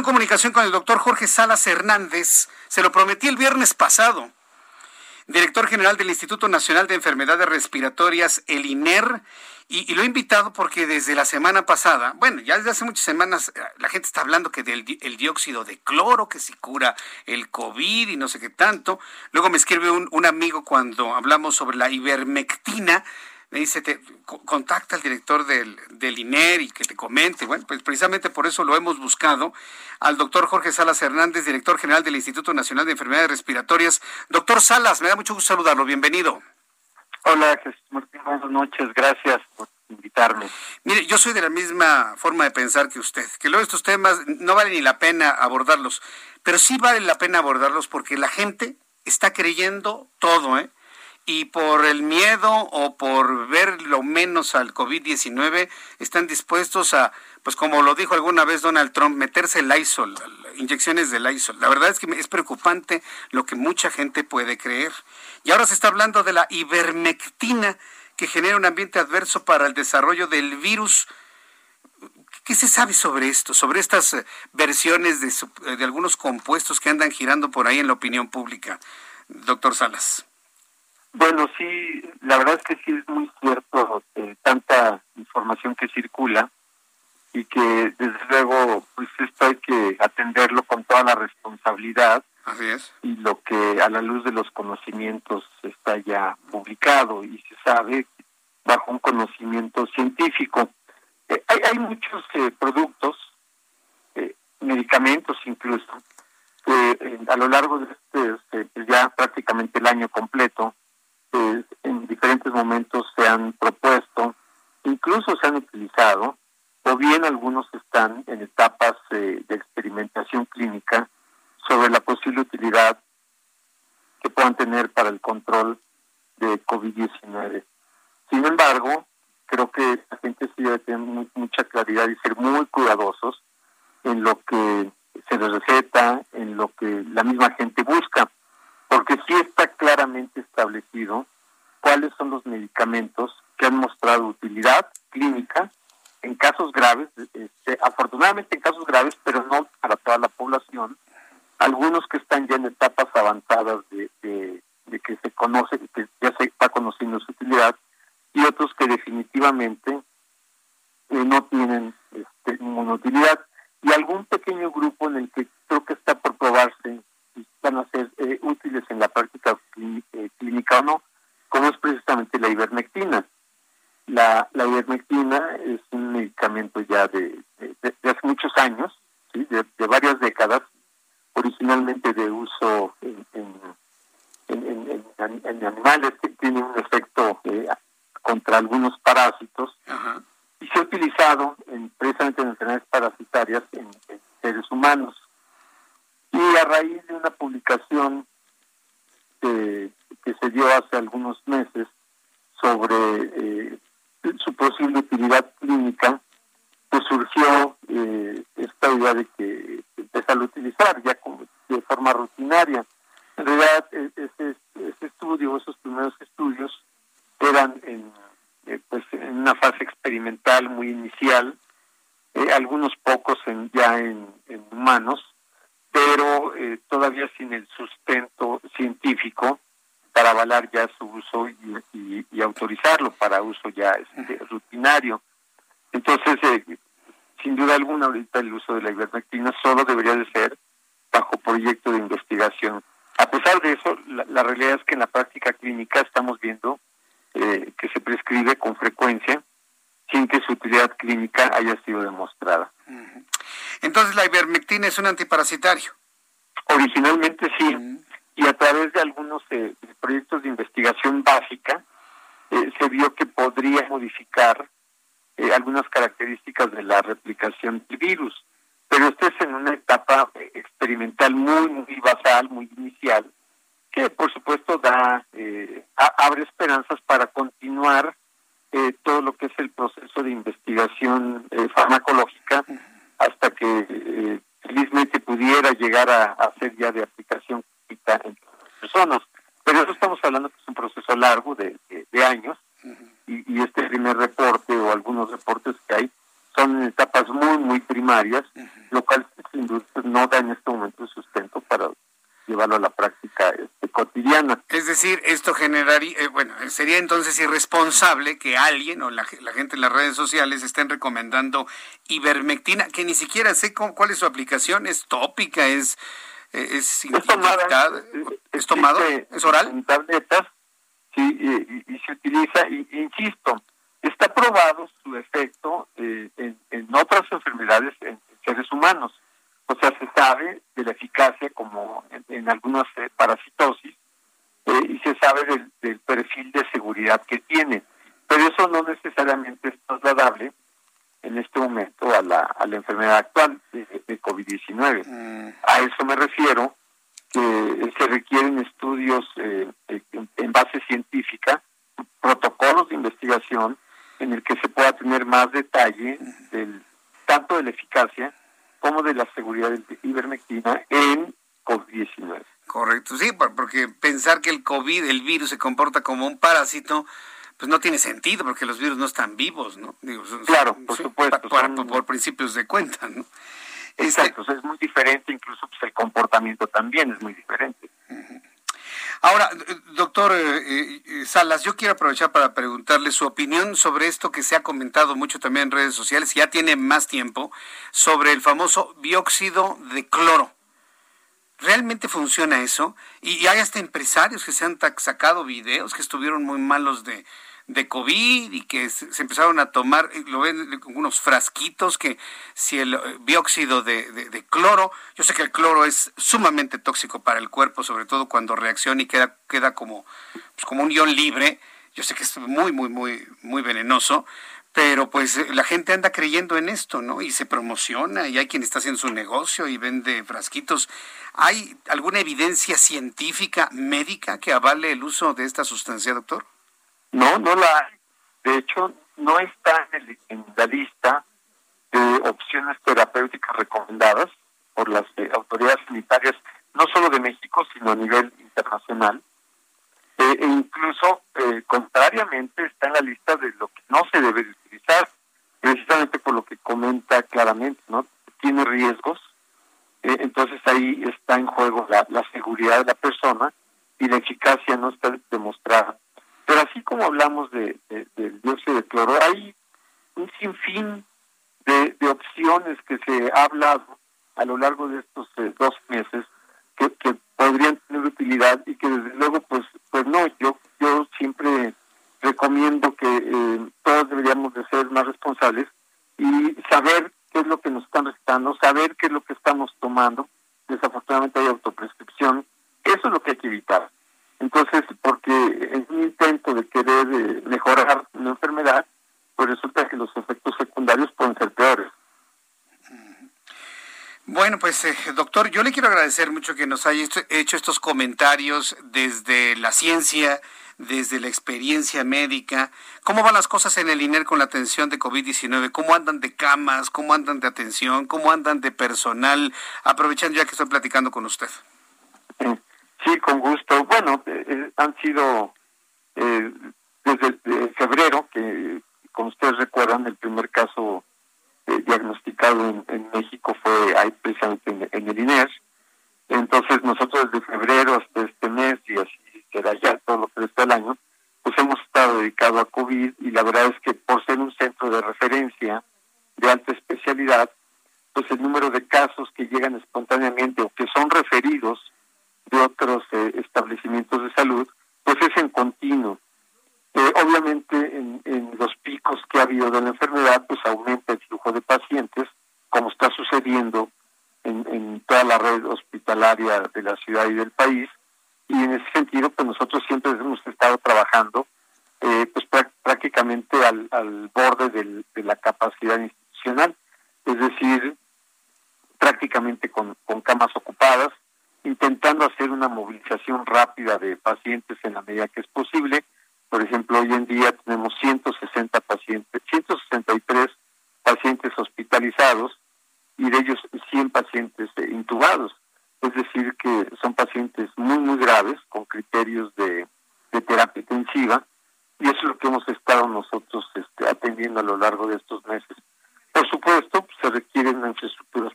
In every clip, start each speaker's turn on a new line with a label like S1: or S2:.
S1: Tengo comunicación con el doctor Jorge Salas Hernández. Se lo prometí el viernes pasado. Director general del Instituto Nacional de Enfermedades Respiratorias, el INER. Y, lo he invitado porque desde la semana pasada, bueno, ya desde hace muchas semanas, eh, la gente está hablando que del el dióxido de cloro, que si cura el COVID y no sé qué tanto. Luego me escribe un, un amigo cuando hablamos sobre la ivermectina, me dice, te, contacta al director del, del INER y que te comente. Bueno, pues precisamente por eso lo hemos buscado al doctor Jorge Salas Hernández, director general del Instituto Nacional de Enfermedades Respiratorias. Doctor Salas, me da mucho gusto saludarlo. Bienvenido.
S2: Hola, Jesús Martín. Buenas noches. Gracias por invitarme.
S1: Mire, yo soy de la misma forma de pensar que usted, que luego estos temas no vale ni la pena abordarlos, pero sí vale la pena abordarlos porque la gente está creyendo todo, ¿eh? Y por el miedo o por ver lo menos al COVID-19 están dispuestos a, pues como lo dijo alguna vez Donald Trump, meterse el ISOL, inyecciones del ISOL. La verdad es que es preocupante lo que mucha gente puede creer. Y ahora se está hablando de la ivermectina que genera un ambiente adverso para el desarrollo del virus. ¿Qué se sabe sobre esto, sobre estas eh, versiones de, de algunos compuestos que andan girando por ahí en la opinión pública? Doctor Salas.
S2: Bueno, sí, la verdad es que sí es muy cierto eh, tanta información que circula y que desde luego pues esto hay que atenderlo con toda la responsabilidad
S1: Así es.
S2: y lo que a la luz de los conocimientos está ya publicado y se sabe bajo un conocimiento científico. Eh, hay, hay muchos eh, productos, medicamentos incluso, que a lo largo de este, este, ya prácticamente el año completo momentos se han propuesto, incluso se han utilizado, o bien algunos están en etapas eh, de experimentación clínica sobre la posible utilidad que puedan tener para el control de COVID-19. Sin embargo, creo que la gente sí debe tener mucha claridad y ser muy cuidadosos en lo que se les receta, en lo que la misma gente busca porque sí está claramente establecido cuáles son los medicamentos que han mostrado utilidad clínica en casos graves, este, afortunadamente en casos graves, pero no para toda la población, algunos que están ya en etapas avanzadas de, que se conoce, que ya se va conociendo su utilidad, y otros que definitivamente eh, no tienen este, ninguna utilidad, y algún pequeño grupo en el que creo que está por probarse van a ser eh, útiles en la práctica eh, clínica o no, como es precisamente la ivermectina. La, la ivermectina es un medicamento ya de, hace muchos años, de, varias décadas, originalmente de uso en, en, animales, que tiene un efecto eh, contra algunos parásitos, y se ha utilizado en, precisamente en enfermedades parasitarias en seres humanos. Y a raíz de una publicación que se dio meses sobre eh, su posible utilidad clínica, pues surgió eh, esta idea de que empezar a utilizar ya como de forma rutinaria. En realidad, e, ese, ese estudio, esos primeros estudios, eran en, eh, pues, en una fase experimental muy inicial, algunos pocos en, ya en humanos, pero eh, todavía sin el sustento científico para avalar ya su uso y, autorizarlo para uso ya este, rutinario. Entonces, eh, sin duda alguna, ahorita el uso de la ivermectina solo debería de ser bajo proyecto de investigación. A pesar de eso, la, realidad es que en la práctica clínica estamos viendo eh, que se prescribe con frecuencia sin que su utilidad clínica haya sido demostrada.
S1: Entonces, la ivermectina es un antiparasitario.
S2: Originalmente sí, y a través de algunos eh, proyectos de investigación básica eh, se vio que podría modificar eh, algunas características de la replicación del virus. Pero esto es en una etapa experimental muy, muy basal, muy inicial, que por supuesto da, eh, abre esperanzas para continuar eh, todo lo que es el proceso de investigación farmacológica hasta que felizmente pudiera llegar a, a, ser ya de aplicación en personas. Pero eso estamos hablando que es un proceso largo de, de, años y, y, este primer reporte o algunos reportes que hay son en etapas muy, muy primarias, lo cual sin duda no da en este momento sustento para llevarlo a la práctica este, cotidiana.
S1: Es decir, esto generaría, eh, bueno, sería entonces irresponsable que alguien o la, gente en las redes sociales estén recomendando ivermectina, que ni siquiera sé cuál es su aplicación, es tópica, es es,
S2: es tomada,
S1: es, tomado, es oral.
S2: En tabletas, sí, y, se utiliza, y, insisto, está probado su efecto eh, en, en, otras enfermedades en, seres humanos. O sea, se sabe de la eficacia como en, algunas eh, parasitosis eh, y se sabe del, del perfil de seguridad que tiene. Pero eso no necesariamente es trasladable en este momento a la, a la enfermedad actual de, COVID-19. Mm. A eso me refiero, que se requieren estudios eh, en base científica, protocolos de investigación en el que se pueda tener más detalle del tanto de la eficacia como de la seguridad de ivermectina en COVID-19.
S1: Correcto, sí, porque pensar que el COVID, el virus, se comporta como un parásito, pues no tiene sentido porque los virus no están vivos, ¿no?
S2: claro, por supuesto.
S1: Por, principios de cuenta, ¿no?
S2: Exacto, es muy diferente, incluso pues, el comportamiento también es muy diferente.
S1: Ahora, doctor eh, eh, Salas, yo quiero aprovechar para preguntarle su opinión sobre esto que se ha comentado mucho también en redes sociales, ya tiene más tiempo, sobre el famoso dióxido de cloro. ¿Realmente funciona eso? Y hay hasta empresarios que se han sacado videos que estuvieron muy malos de, de COVID y que se, empezaron a tomar, eh, lo ven unos frasquitos que si el eh, dióxido de, de, cloro, yo sé que el cloro es sumamente tóxico para el cuerpo, sobre todo cuando reacciona y queda, queda como, pues como un ion libre, yo sé que es muy, muy, muy, muy venenoso, pero pues eh, la gente anda creyendo en esto, ¿no? Y se promociona y hay quien está haciendo su negocio y vende frasquitos. ¿Hay alguna evidencia científica, médica que avale el uso de esta sustancia, doctor?
S2: No, no la hay. De hecho, no está en, la lista de opciones terapéuticas recomendadas por las eh, autoridades sanitarias, no solo de México, sino a nivel internacional. Eh, e incluso, eh, contrariamente, está en la lista de lo que no se debe de utilizar, precisamente por lo que comenta claramente, ¿no? Tiene riesgos, entonces ahí está en juego la, la seguridad de la persona y la eficacia no está demostrada. Así como hablamos de, del dióxido de cloro, hay un sinfín de, de, opciones que se ha hablado a lo largo de estos eh, dos meses que, que, podrían tener utilidad y que desde luego pues pues no yo yo siempre recomiendo que eh, todos deberíamos de ser más responsables y saber qué es lo que nos están recetando, saber qué es lo que estamos tomando. Desafortunadamente hay autoprescripción. Eso es lo que hay que evitar. Entonces, porque en un intento de querer eh, mejorar una enfermedad, pues resulta que los efectos secundarios pueden ser peores.
S1: Bueno, eh, doctor, yo le quiero agradecer mucho que nos haya hecho estos comentarios desde la ciencia, desde la experiencia médica. ¿Cómo van las cosas en el INER con la atención de COVID-19? ¿Cómo andan de camas? ¿Cómo andan de atención? ¿Cómo andan de personal? Aprovechando ya que estoy platicando con usted.
S2: Sí, con gusto. Bueno, eh, eh, han sido desde febrero, que como ustedes recuerdan, el primer caso diagnosticado en, México fue ahí precisamente en, el INER. Entonces nosotros desde febrero hasta este mes y así será ya todo lo que está el año, pues hemos estado dedicados a COVID y la verdad es que por ser un centro de referencia de alta especialidad, pues el número de casos que llegan espontáneamente o que son referidos de otros eh, establecimientos de salud, pues es en continuo. Eh, obviamente en, los picos que ha habido de la enfermedad, pues aumenta el flujo de pacientes, como está sucediendo en, en toda la red hospitalaria de la ciudad y del país, y en ese sentido, pues nosotros siempre hemos estado trabajando eh, pues prácticamente al, al borde de la capacidad institucional, es decir, prácticamente con, con camas ocupadas, intentando hacer una movilización rápida de pacientes en la medida que es posible. Por ejemplo, hoy en día tenemos 160 pacientes, 163 pacientes hospitalizados y de ellos 100 pacientes eh, intubados. Es decir, que son pacientes muy, muy graves con criterios de, terapia intensiva y eso es lo que hemos estado nosotros este, atendiendo a lo largo de estos meses. Por supuesto, pues, se requiere una infraestructura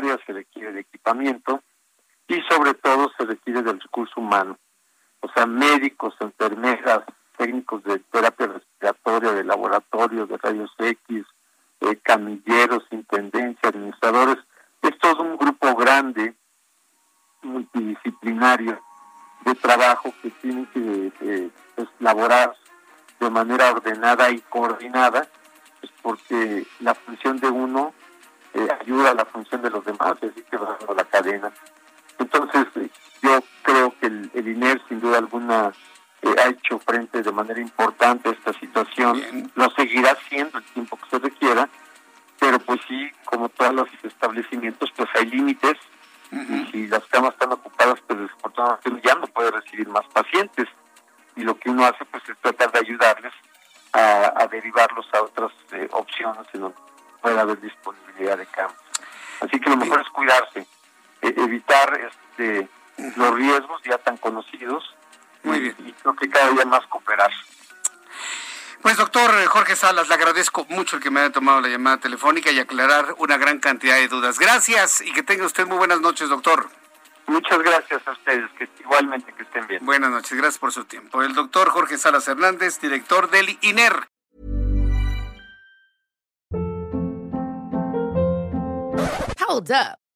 S2: se requiere de equipamiento y sobre todo se requiere del recurso humano. O sea, médicos, enfermeras, técnicos de terapia respiratoria, de laboratorio, de rayos X, eh, camilleros, intendencia, administradores. Es todo un grupo grande, multidisciplinario, de trabajo que tiene que eh, elaborar de manera ordenada y coordinada pues porque la función de uno eh, ayuda a la función de los demás, así que va la cadena. Entonces, eh, yo creo que el, INER, sin duda alguna, eh, ha hecho frente de manera importante a esta situación, lo seguirá haciendo el tiempo que se requiera, pero pues sí, como todos los establecimientos, pues hay límites, y si las camas están ocupadas, pues desafortunadamente ya no puede recibir más pacientes, y lo que uno hace pues es tratar de ayudarles a, derivarlos a otras eh, opciones en donde pueda haber los riesgos ya tan conocidos
S1: Muy bien.
S2: y creo que cada día más cooperar.
S1: Pues doctor Jorge Salas, le agradezco mucho el que me haya tomado la llamada telefónica y aclarar una gran cantidad de dudas. Gracias y que tenga usted muy buenas noches, doctor.
S2: Muchas gracias a ustedes, que igualmente que estén bien.
S1: Buenas noches, gracias por su tiempo. El doctor Jorge Salas Hernández, director del INER.
S3: Hold up.